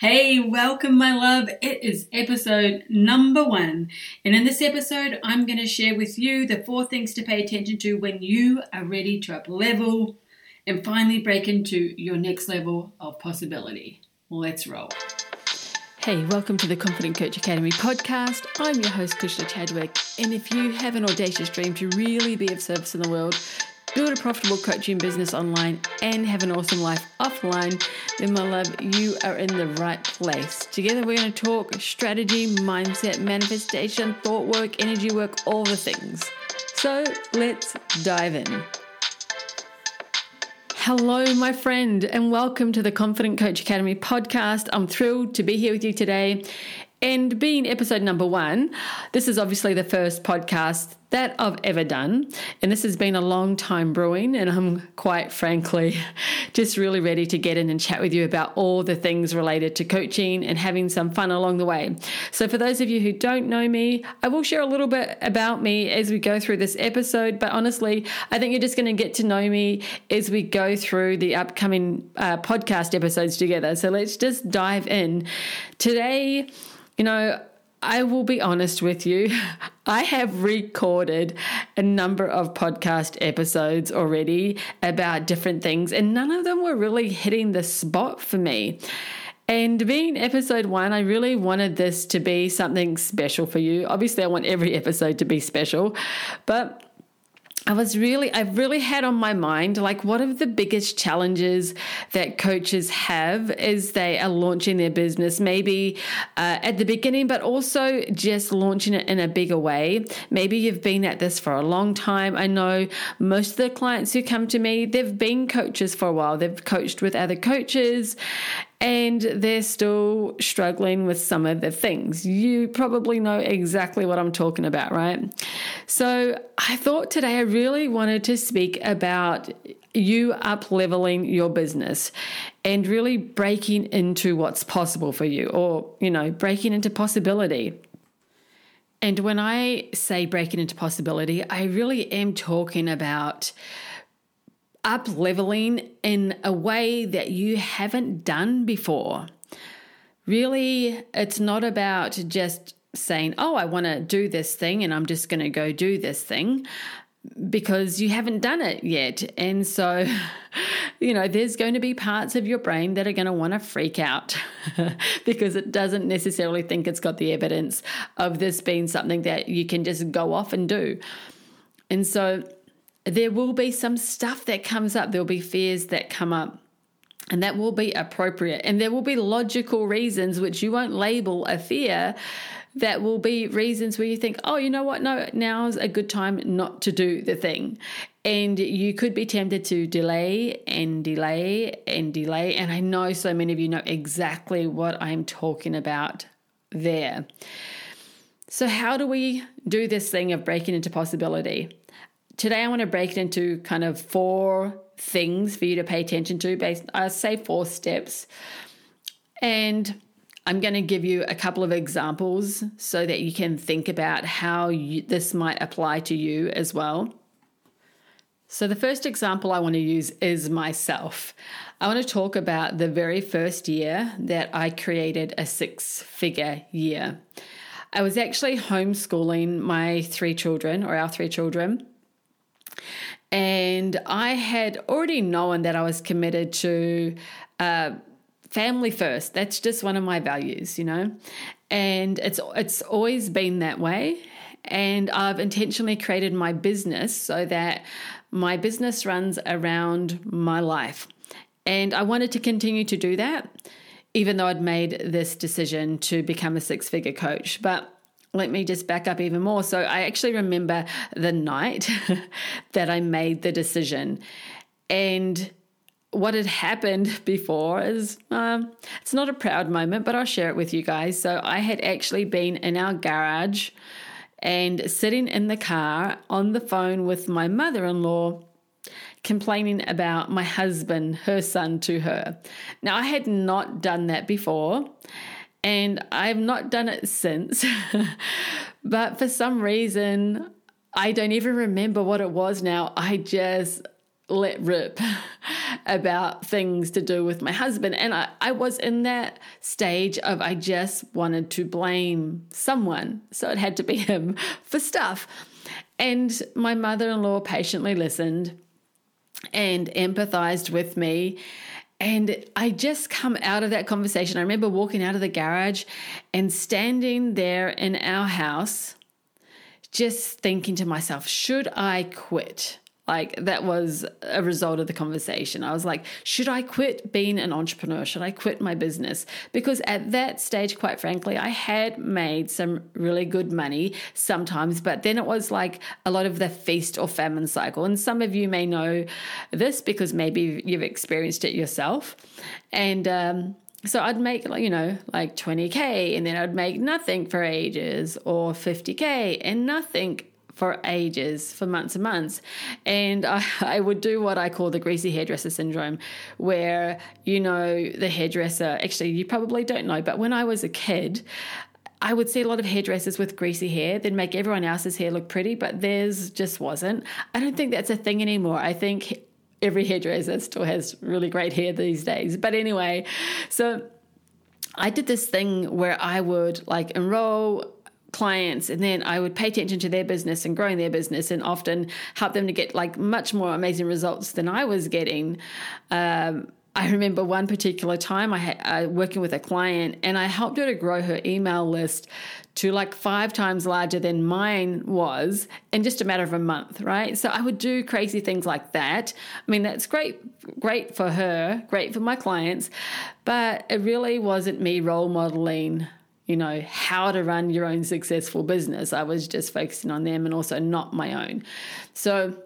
Hey, welcome, my love. It is episode number one. And in this episode, I'm going to share with you the four things to pay attention to when you are ready to up level and finally break into your next level of possibility. Let's roll. Hey, welcome to the Confident Coach Academy podcast. I'm your host, Kushla Chadwick. And if you have an audacious dream to really be of service in the world, build a profitable coaching business online, and have an awesome life offline, then, my love, you are in the right place. Together, we're going to talk strategy, mindset, manifestation, thought work, energy work, all the things. So, let's dive in. Hello, my friend, and welcome to the Confident Coach Academy podcast. I'm thrilled to be here with you today. And being episode number one, this is obviously the first podcast that I've ever done. And this has been a long time brewing. And I'm quite frankly just really ready to get in and chat with you about all the things related to coaching and having some fun along the way. So, for those of you who don't know me, I will share a little bit about me as we go through this episode. But honestly, I think you're just going to get to know me as we go through the upcoming uh, podcast episodes together. So, let's just dive in. Today, you know, I will be honest with you. I have recorded a number of podcast episodes already about different things, and none of them were really hitting the spot for me. And being episode one, I really wanted this to be something special for you. Obviously, I want every episode to be special, but I was really, I really had on my mind like what are the biggest challenges that coaches have as they are launching their business, maybe uh, at the beginning, but also just launching it in a bigger way. Maybe you've been at this for a long time. I know most of the clients who come to me, they've been coaches for a while, they've coached with other coaches, and they're still struggling with some of the things. You probably know exactly what I'm talking about, right? So I thought today I really wanted to speak about you up leveling your business and really breaking into what's possible for you or, you know, breaking into possibility. And when I say breaking into possibility, I really am talking about up leveling in a way that you haven't done before. Really, it's not about just saying, Oh, I want to do this thing and I'm just going to go do this thing because you haven't done it yet. And so, you know, there's going to be parts of your brain that are going to want to freak out because it doesn't necessarily think it's got the evidence of this being something that you can just go off and do. And so, there will be some stuff that comes up, there'll be fears that come up. And that will be appropriate. And there will be logical reasons which you won't label a fear. That will be reasons where you think, oh, you know what? No, now's a good time not to do the thing. And you could be tempted to delay and delay and delay. And I know so many of you know exactly what I'm talking about there. So, how do we do this thing of breaking into possibility? Today I want to break it into kind of four things for you to pay attention to. Based, I say four steps, and I'm going to give you a couple of examples so that you can think about how you, this might apply to you as well. So, the first example I want to use is myself. I want to talk about the very first year that I created a six figure year. I was actually homeschooling my three children, or our three children, and I had already known that I was committed to uh, family first. That's just one of my values, you know. And it's it's always been that way. And I've intentionally created my business so that my business runs around my life. And I wanted to continue to do that, even though I'd made this decision to become a six figure coach. But let me just back up even more. So I actually remember the night that I made the decision. And what had happened before is um, it's not a proud moment, but I'll share it with you guys. So I had actually been in our garage and sitting in the car on the phone with my mother in law complaining about my husband, her son, to her. Now, I had not done that before and I've not done it since. but for some reason, I don't even remember what it was now. I just let rip about things to do with my husband. And I, I was in that stage of I just wanted to blame someone. So it had to be him for stuff. And my mother in law patiently listened and empathized with me. And I just come out of that conversation. I remember walking out of the garage and standing there in our house, just thinking to myself, should I quit? Like that was a result of the conversation. I was like, should I quit being an entrepreneur? Should I quit my business? Because at that stage, quite frankly, I had made some really good money sometimes, but then it was like a lot of the feast or famine cycle. And some of you may know this because maybe you've experienced it yourself. And, um, so I'd make you know like 20k and then I'd make nothing for ages or 50k and nothing for ages, for months and months. And I, I, would do what I call the greasy hairdresser syndrome, where, you know, the hairdresser, actually, you probably don't know, but when I was a kid, I would see a lot of hairdressers with greasy hair that make everyone else's hair look pretty, but theirs just wasn't. I don't think that's a thing anymore. I think every hairdresser still has really great hair these days. But anyway, so I did this thing where I would like enroll clients and then I would pay attention to their business and growing their business and often help them to get like much more amazing results than I was getting. Um, I remember one particular time I had uh, working with a client and I helped her to grow her email list to like five times larger than mine was in just a matter of a month, right? So I would do crazy things like that. I mean, that's great, great for her, great for my clients, but it really wasn't me role modeling you know, how to run your own successful business. I was just focusing on them and also not my own. So,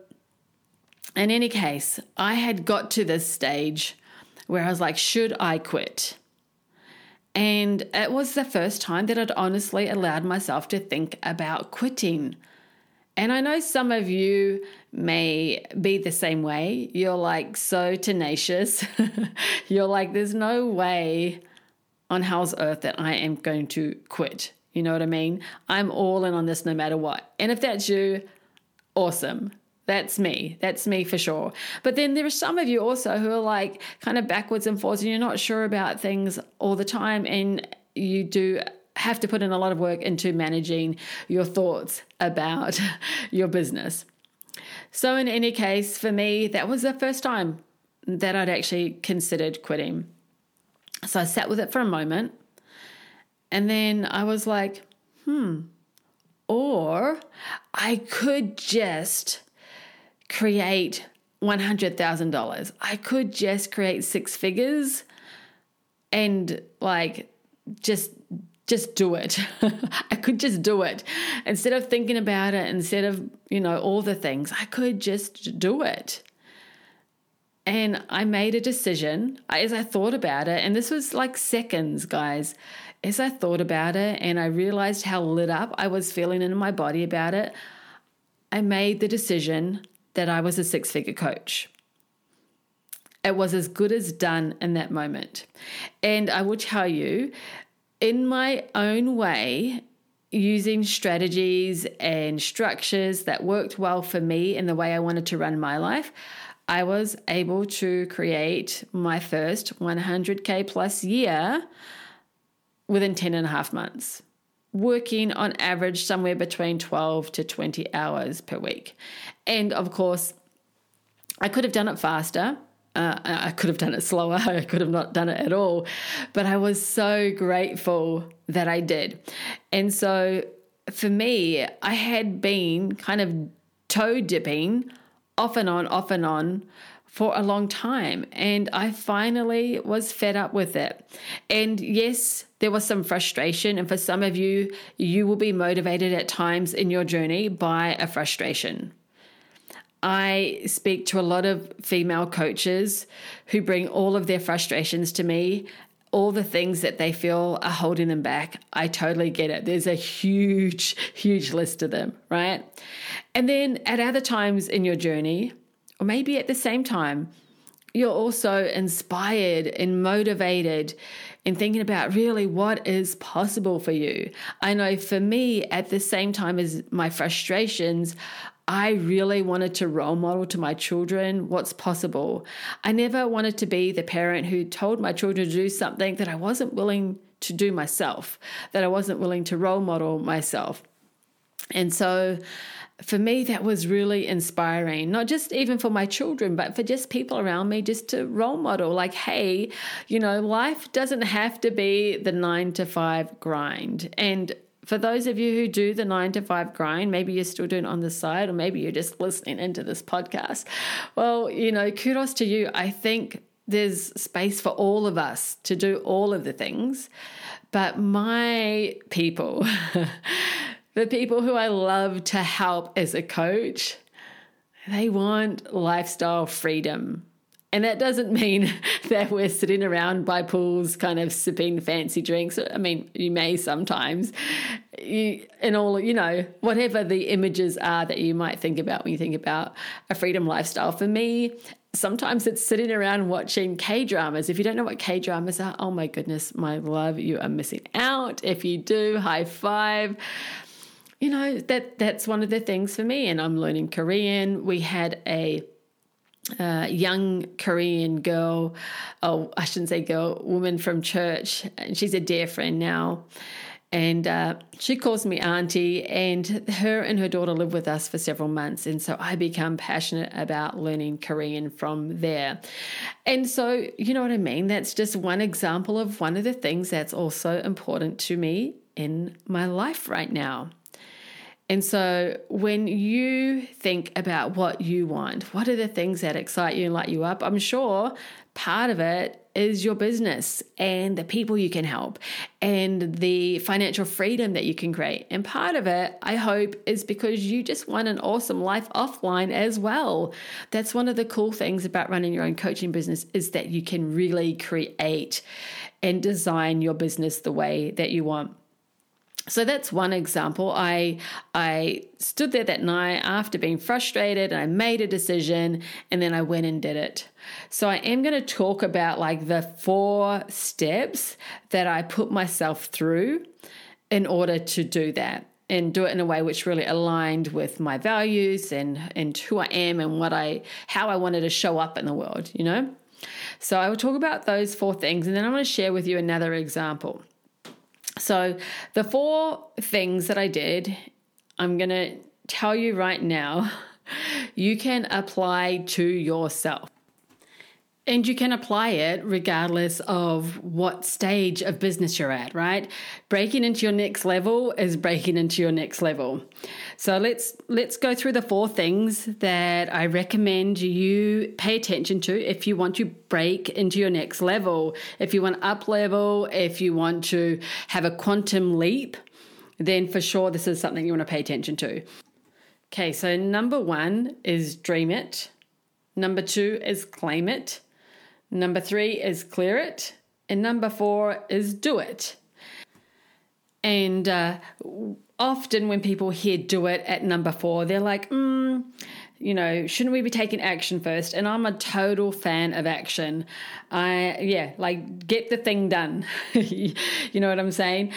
in any case, I had got to this stage where I was like, should I quit? And it was the first time that I'd honestly allowed myself to think about quitting. And I know some of you may be the same way. You're like so tenacious. You're like, there's no way on hell's earth that I am going to quit. You know what I mean? I'm all in on this no matter what. And if that's you, awesome. That's me. That's me for sure. But then there are some of you also who are like kind of backwards and forwards and you're not sure about things all the time and you do have to put in a lot of work into managing your thoughts about your business. So, in any case, for me, that was the first time that I'd actually considered quitting. So I sat with it for a moment and then I was like, hmm, or I could just create $100,000. I could just create six figures and like just just do it. I could just do it. Instead of thinking about it, instead of, you know, all the things, I could just do it. And I made a decision as I thought about it, and this was like seconds, guys. As I thought about it and I realized how lit up I was feeling in my body about it, I made the decision that I was a six figure coach. It was as good as done in that moment. And I will tell you, in my own way, using strategies and structures that worked well for me in the way I wanted to run my life, I was able to create my first 100K plus year within 10 and a half months, working on average somewhere between 12 to 20 hours per week. And of course, I could have done it faster. Uh, I could have done it slower. I could have not done it at all. But I was so grateful that I did. And so for me, I had been kind of toe dipping off and on, off and on for a long time. And I finally was fed up with it. And yes, there was some frustration. And for some of you, you will be motivated at times in your journey by a frustration. I speak to a lot of female coaches who bring all of their frustrations to me all the things that they feel are holding them back. I totally get it. There's a huge, huge list of them, right? And then at other times in your journey, or maybe at the same time, you're also inspired and motivated and thinking about really what is possible for you. I know for me, at the same time as my frustrations, I really wanted to role model to my children what's possible. I never wanted to be the parent who told my children to do something that I wasn't willing to do myself, that I wasn't willing to role model myself. And so for me, that was really inspiring, not just even for my children, but for just people around me, just to role model like, hey, you know, life doesn't have to be the nine to five grind. And for those of you who do the nine to five grind, maybe you're still doing it on the side, or maybe you're just listening into this podcast. Well, you know, kudos to you. I think there's space for all of us to do all of the things. But my people, the people who I love to help as a coach, they want lifestyle freedom. And that doesn't mean that we're sitting around by pools, kind of sipping fancy drinks. I mean, you may sometimes, you, and all, you know, whatever the images are that you might think about when you think about a freedom lifestyle. For me, sometimes it's sitting around watching K dramas. If you don't know what K dramas are, oh my goodness, my love, you are missing out. If you do, high five you know that that's one of the things for me and i'm learning korean we had a uh, young Korean girl, oh, I shouldn't say girl, woman from church, and she's a dear friend now. And uh, she calls me auntie, and her and her daughter live with us for several months. And so I become passionate about learning Korean from there. And so, you know what I mean? That's just one example of one of the things that's also important to me in my life right now. And so when you think about what you want, what are the things that excite you and light you up? I'm sure part of it is your business and the people you can help and the financial freedom that you can create. And part of it, I hope, is because you just want an awesome life offline as well. That's one of the cool things about running your own coaching business is that you can really create and design your business the way that you want. So that's one example. I I stood there that night after being frustrated and I made a decision and then I went and did it. So I am going to talk about like the four steps that I put myself through in order to do that and do it in a way which really aligned with my values and and who I am and what I how I wanted to show up in the world, you know? So I will talk about those four things and then I want to share with you another example. So, the four things that I did, I'm going to tell you right now, you can apply to yourself. And you can apply it regardless of what stage of business you're at, right? Breaking into your next level is breaking into your next level. So let's let's go through the four things that I recommend you pay attention to if you want to break into your next level. If you want up level, if you want to have a quantum leap, then for sure this is something you want to pay attention to. Okay, so number 1 is dream it. Number 2 is claim it. Number three is clear it. And number four is do it. And uh, often when people hear do it at number four, they're like, mm, you know, shouldn't we be taking action first? And I'm a total fan of action. I, yeah, like get the thing done. you know what I'm saying?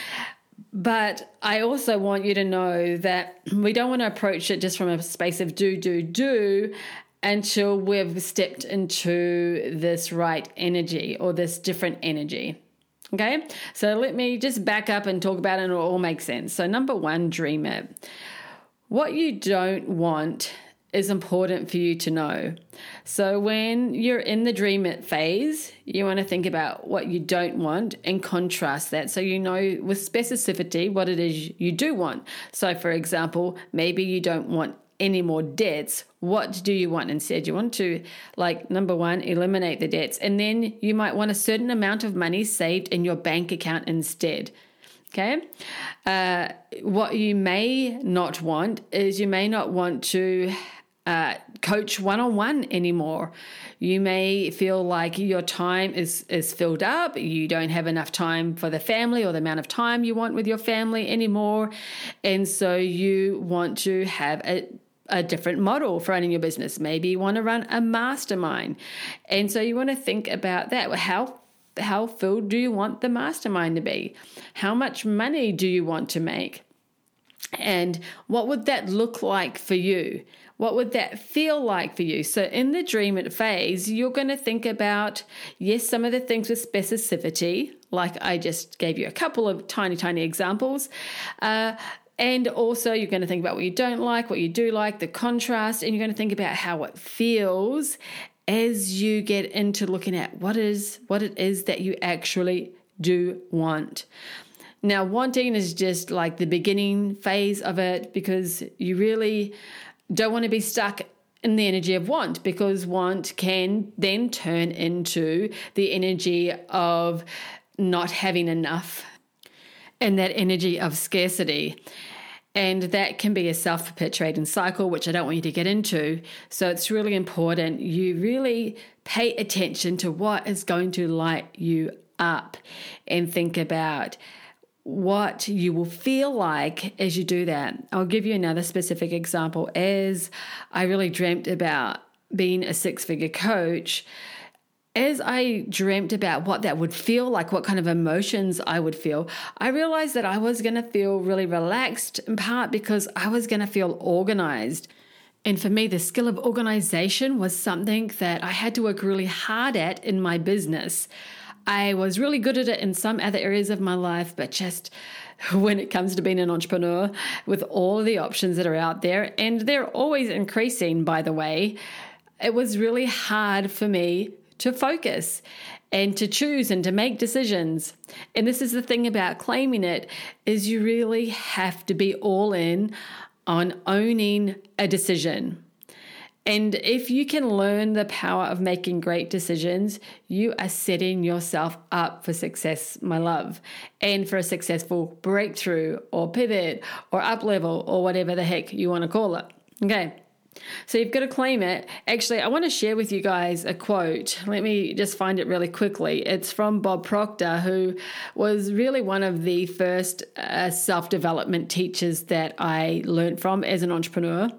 But I also want you to know that we don't want to approach it just from a space of do, do, do until we've stepped into this right energy or this different energy. Okay, so let me just back up and talk about it and it'll all make sense. So, number one, dream it. What you don't want is important for you to know. So, when you're in the dream it phase, you want to think about what you don't want and contrast that so you know with specificity what it is you do want. So, for example, maybe you don't want any more debts, what do you want instead? You want to, like, number one, eliminate the debts. And then you might want a certain amount of money saved in your bank account instead. Okay. Uh, what you may not want is you may not want to uh, coach one on one anymore. You may feel like your time is, is filled up. You don't have enough time for the family or the amount of time you want with your family anymore. And so you want to have a a different model for running your business. Maybe you want to run a mastermind. And so you want to think about that. How how filled do you want the mastermind to be? How much money do you want to make? And what would that look like for you? What would that feel like for you? So, in the dream it phase, you're going to think about, yes, some of the things with specificity, like I just gave you a couple of tiny, tiny examples. Uh, and also, you're going to think about what you don't like, what you do like, the contrast, and you're going to think about how it feels as you get into looking at what is what it is that you actually do want. Now, wanting is just like the beginning phase of it because you really don't want to be stuck in the energy of want because want can then turn into the energy of not having enough and that energy of scarcity. And that can be a self perpetuating cycle, which I don't want you to get into. So it's really important you really pay attention to what is going to light you up and think about what you will feel like as you do that. I'll give you another specific example. As I really dreamt about being a six figure coach, as I dreamt about what that would feel like, what kind of emotions I would feel, I realized that I was going to feel really relaxed in part because I was going to feel organized. And for me, the skill of organization was something that I had to work really hard at in my business. I was really good at it in some other areas of my life, but just when it comes to being an entrepreneur with all the options that are out there, and they're always increasing, by the way, it was really hard for me to focus and to choose and to make decisions. And this is the thing about claiming it is you really have to be all in on owning a decision. And if you can learn the power of making great decisions, you are setting yourself up for success, my love, and for a successful breakthrough or pivot or up level or whatever the heck you want to call it. Okay. So you've got to claim it. Actually, I want to share with you guys a quote. Let me just find it really quickly. It's from Bob Proctor, who was really one of the first uh, self development teachers that I learned from as an entrepreneur.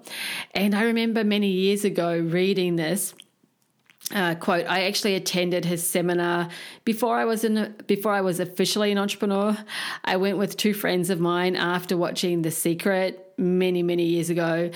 And I remember many years ago reading this. Uh, quote i actually attended his seminar before i was in before i was officially an entrepreneur i went with two friends of mine after watching the secret many, many years ago.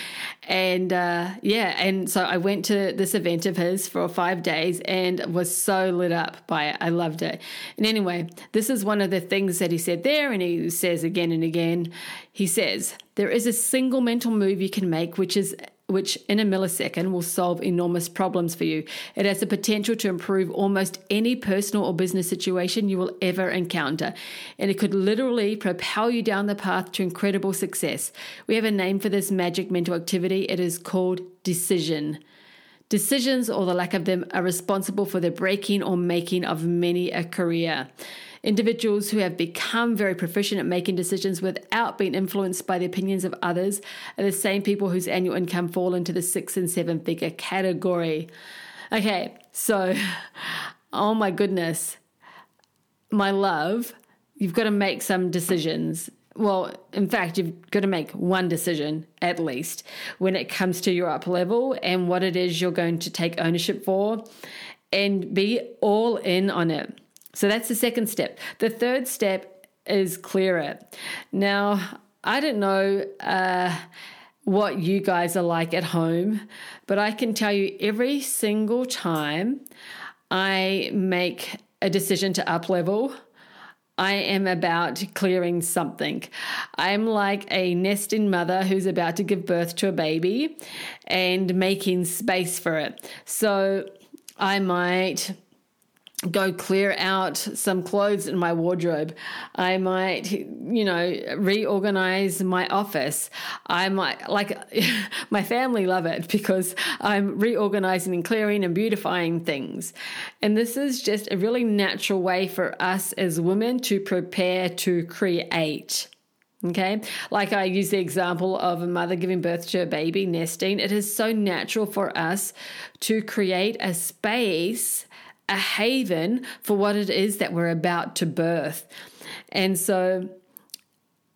And uh, yeah, and so I went to this event of his for five days and was so lit up by it. I loved it. And anyway, this is one of the things that he said there, and he says again and again. He says, There is a single mental move you can make, which is which in a millisecond will solve enormous problems for you. It has the potential to improve almost any personal or business situation you will ever encounter, and it could literally propel you down the path to incredible success. We have a name for this magic mental activity. It is called decision. Decisions, or the lack of them, are responsible for the breaking or making of many a career. Individuals who have become very proficient at making decisions without being influenced by the opinions of others are the same people whose annual income fall into the six and seven figure category. Okay, so, oh my goodness, my love, you've got to make some decisions. Well, in fact, you've got to make one decision at least when it comes to your up level and what it is you're going to take ownership for and be all in on it. So that's the second step. The third step is clear it. Now, I don't know uh, what you guys are like at home, but I can tell you every single time I make a decision to up level, I am about clearing something. I'm like a nesting mother who's about to give birth to a baby and making space for it. So I might go clear out some clothes in my wardrobe. I might, you know, reorganize my office. I might, like, my family love it because I'm reorganizing and clearing and beautifying things. And this is just a really natural way for us as women to prepare to create. Okay, like I use the example of a mother giving birth to a baby nesting. It is so natural for us to create a space a haven for what it is that we're about to birth. And so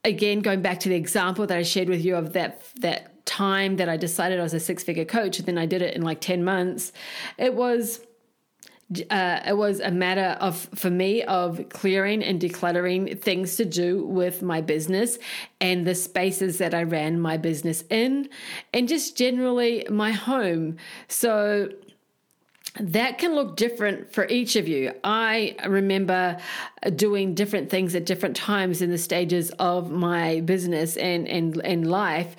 again going back to the example that I shared with you of that that time that I decided I was a six figure coach, and then I did it in like 10 months, it was uh, it was a matter of for me of clearing and decluttering things to do with my business and the spaces that I ran my business in and just generally my home so that can look different for each of you. I remember doing different things at different times in the stages of my business and, and, and life.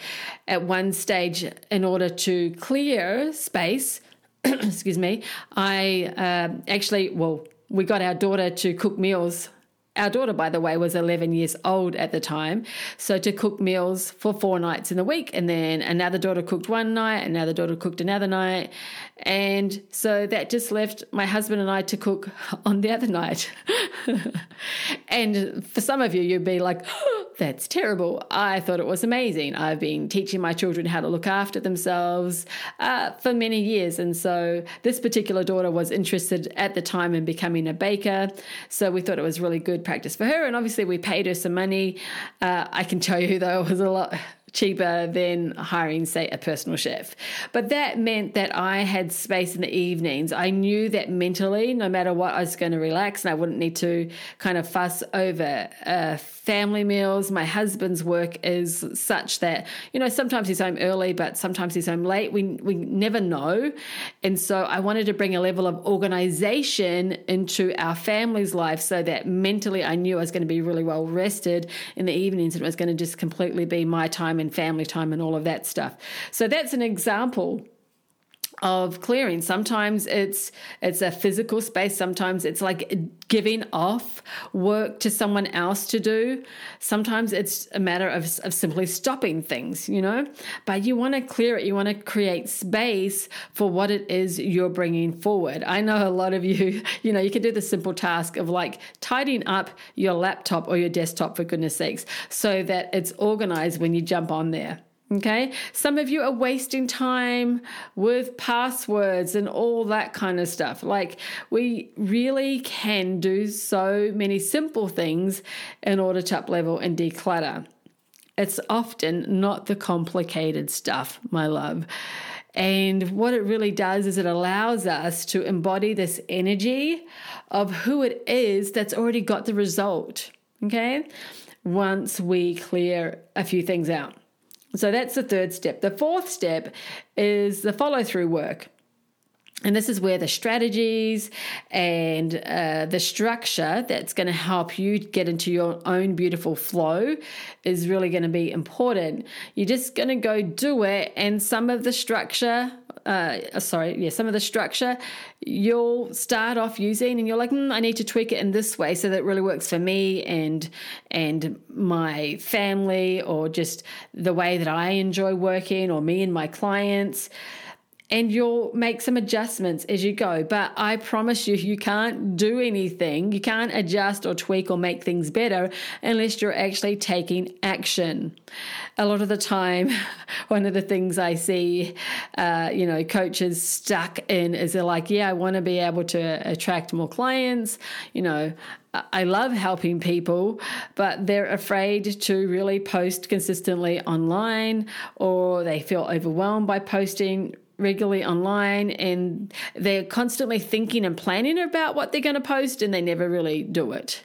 At one stage, in order to clear space, excuse me, I uh, actually, well, we got our daughter to cook meals our daughter, by the way, was 11 years old at the time. So to cook meals for four nights in the week, and then another daughter cooked one night, another daughter cooked another night. And so that just left my husband and I to cook on the other night. and for some of you, you'd be like, that's terrible. I thought it was amazing. I've been teaching my children how to look after themselves uh, for many years. And so this particular daughter was interested at the time in becoming a baker. So we thought it was really good practice for her. And obviously, we paid her some money. Uh, I can tell you, though, it was a lot cheaper than hiring, say, a personal chef. But that meant that I had space in the evenings. I knew that mentally, no matter what, I was going to relax and I wouldn't need to kind of fuss over uh, family meals. My husband's work is such that, you know, sometimes he's home early, but sometimes he's home late. We, we never know. And so I wanted to bring a level of organization into our family's life so that mentally I knew I was going to be really well rested in the evenings and it was going to just completely be my time and family time and all of that stuff. So that's an example of clearing. Sometimes it's it's a physical space. Sometimes it's like giving off work to someone else to do. Sometimes it's a matter of, of simply stopping things you know? But you want to clear it. You want to create space for what it is you're bringing forward. I know a lot of you you know you can do the simple task of like tidying up your laptop or your desktop for goodness sakes so that it's organized when you jump on there Okay. Some of you are wasting time with passwords and all that kind of stuff. Like, we really can do so many simple things in order to up level and declutter. It's often not the complicated stuff, my love. And what it really does is it allows us to embody this energy of who it is that's already got the result. Okay. Once we clear a few things out. So that's the third step. The fourth step is the follow through work. And this is where the strategies and uh, the structure that's going to help you get into your own beautiful flow is really going to be important. You're just going to go do it, and some of the structure uh, uh, sorry, yeah, some of the structure you'll start off using, and you're like, mm, I need to tweak it in this way so that it really works for me and and my family, or just the way that I enjoy working, or me and my clients and you'll make some adjustments as you go. But I promise you, you can't do anything. You can't adjust or tweak or make things better unless you're actually taking action. A lot of the time, one of the things I see, uh, you know, coaches stuck in is they're like, yeah, I want to be able to attract more clients. You know, I love helping people, but they're afraid to really post consistently online or they feel overwhelmed by posting regularly online and they're constantly thinking and planning about what they're going to post and they never really do it.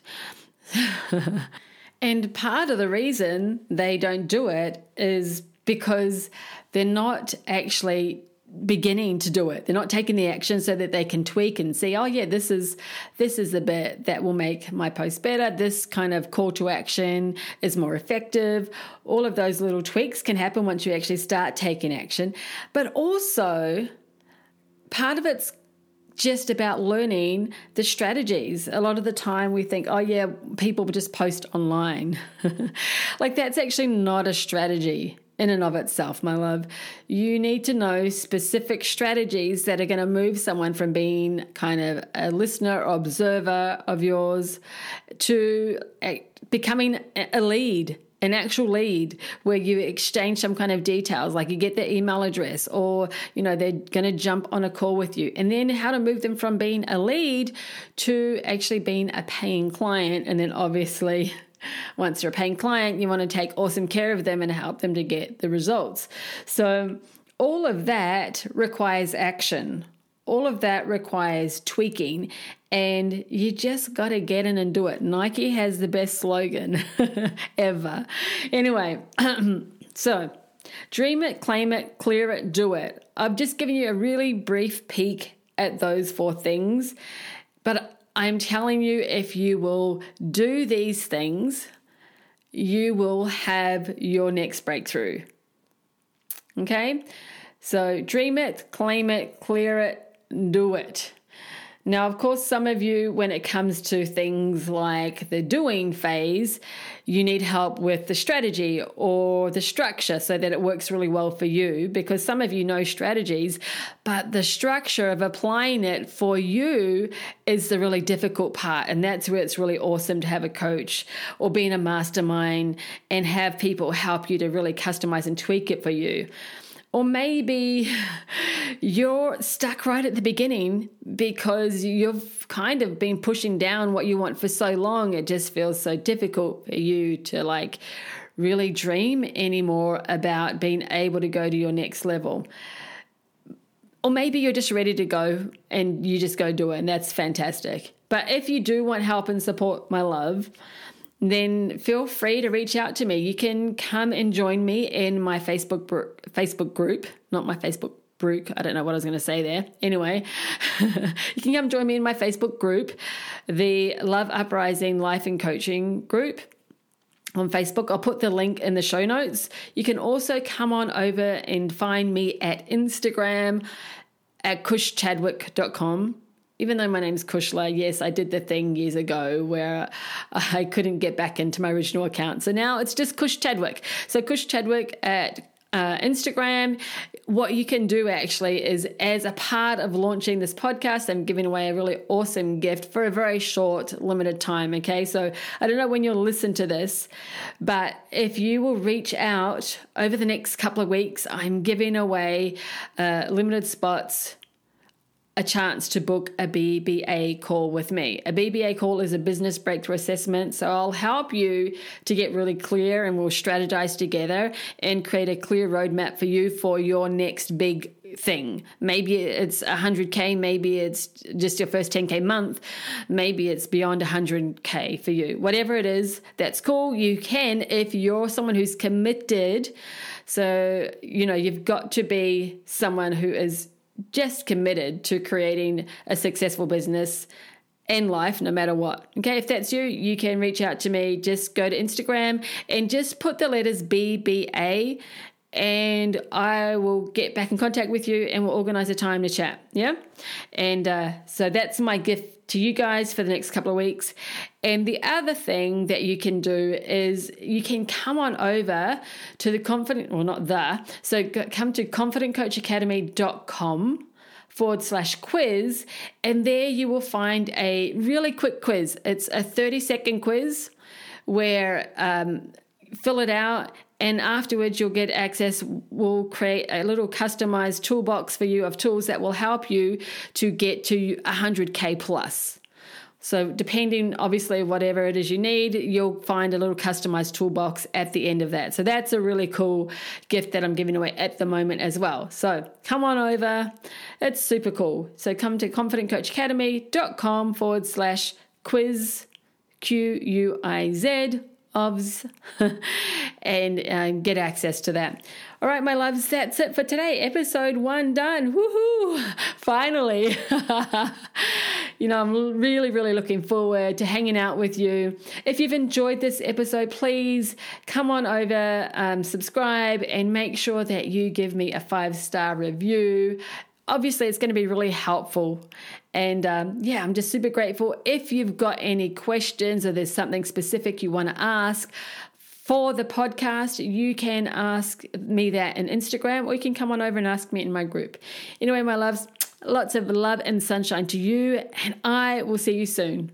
and part of the reason they don't do it is because they're not actually beginning to do it. They're not taking the action so that they can tweak and see, oh yeah, this is this is the bit that will make my post better. This kind of call to action is more effective. All of those little tweaks can happen once you actually start taking action. But also part of it's just about learning the strategies. A lot of the time we think, oh, yeah, people just post online. like, that's actually not a strategy in and of itself, my love. You need to know specific strategies that are going to move someone from being kind of a listener or observer of yours to becoming a lead an actual lead where you exchange some kind of details like you get their email address or you know they're going to jump on a call with you and then how to move them from being a lead to actually being a paying client and then obviously Once you're a paying client, you want to take awesome care of them and help them to get the results. So, all of that requires action. All of that requires tweaking, and you just got to get in and do it. Nike has the best slogan ever. Anyway, so dream it, claim it, clear it, do it. I've just given you a really brief peek at those four things, but I'm telling you, if you will do these things, you will have your next breakthrough. Okay? So dream it, claim it, clear it, do it. Now, of course, some of you, when it comes to things like the doing phase, you need help with the strategy or the structure so that it works really well for you because some of you know strategies, but the structure of applying it for you is the really difficult part. And that's where it's really awesome to have a coach or be in a mastermind and have people help you to really customize and tweak it for you. Or maybe you're stuck right at the beginning because you've kind of been pushing down what you want for so long. It just feels so difficult for you to like really dream anymore about being able to go to your next level. Or maybe you're just ready to go and you just go do it, and that's fantastic. But if you do want help and support, my love, then feel free to reach out to me. You can come and join me in my Facebook Facebook group, not my Facebook group. I don't know what I was going to say there. Anyway, you can come join me in my Facebook group, the Love Uprising Life and Coaching group on Facebook. I'll put the link in the show notes. You can also come on over and find me at Instagram at kushchadwick.com even though my name's Kushla, yes, I did the thing years ago where I couldn't get back into my original account. So now it's just Kush Chadwick. So Kush Chadwick at uh, Instagram. What you can do actually is, as a part of launching this podcast, I'm giving away a really awesome gift for a very short, limited time. Okay, so I don't know when you'll listen to this, but if you will reach out over the next couple of weeks, I'm giving away uh, limited spots a chance to book a BBA call with me. A BBA call is a business breakthrough assessment. So I'll help you to get really clear and we'll strategize together and create a clear roadmap for you for your next big thing. Maybe it's 100K, maybe it's just your first 10K month, maybe it's beyond 100K for you. Whatever it is, that's cool. You can, if you're someone who's committed. So, you know, you've got to be someone who is just committed to creating a successful business in life no matter what. Okay, if that's you, you can reach out to me. Just go to Instagram and just put the letters BBA and I will get back in contact with you and we'll organize a time to chat. Yeah. And uh, so that's my gift to you guys for the next couple of weeks. And the other thing that you can do is you can come on over to the confident, well, not the, so come to confidentcoachacademy.com forward slash quiz. And there you will find a really quick quiz. It's a 30 second quiz where um, fill it out and afterwards you'll get access we'll create a little customized toolbox for you of tools that will help you to get to 100k plus so depending obviously whatever it is you need you'll find a little customized toolbox at the end of that so that's a really cool gift that i'm giving away at the moment as well so come on over it's super cool so come to confidentcoachacademy.com forward slash quiz q-u-i-z ofs and uh, get access to that. All right, my loves, that's it for today. Episode one done. Woohoo! Finally. you know, I'm really, really looking forward to hanging out with you. If you've enjoyed this episode, please come on over, um, subscribe, and make sure that you give me a five star review. Obviously it's going to be really helpful. And um, yeah i'm just super grateful. If you've got any questions or there's something specific you want to ask for the podcast you can ask me that in instagram or you can come on over and ask me in my group. Anyway my loves lots of love and sunshine to you and i will see you soon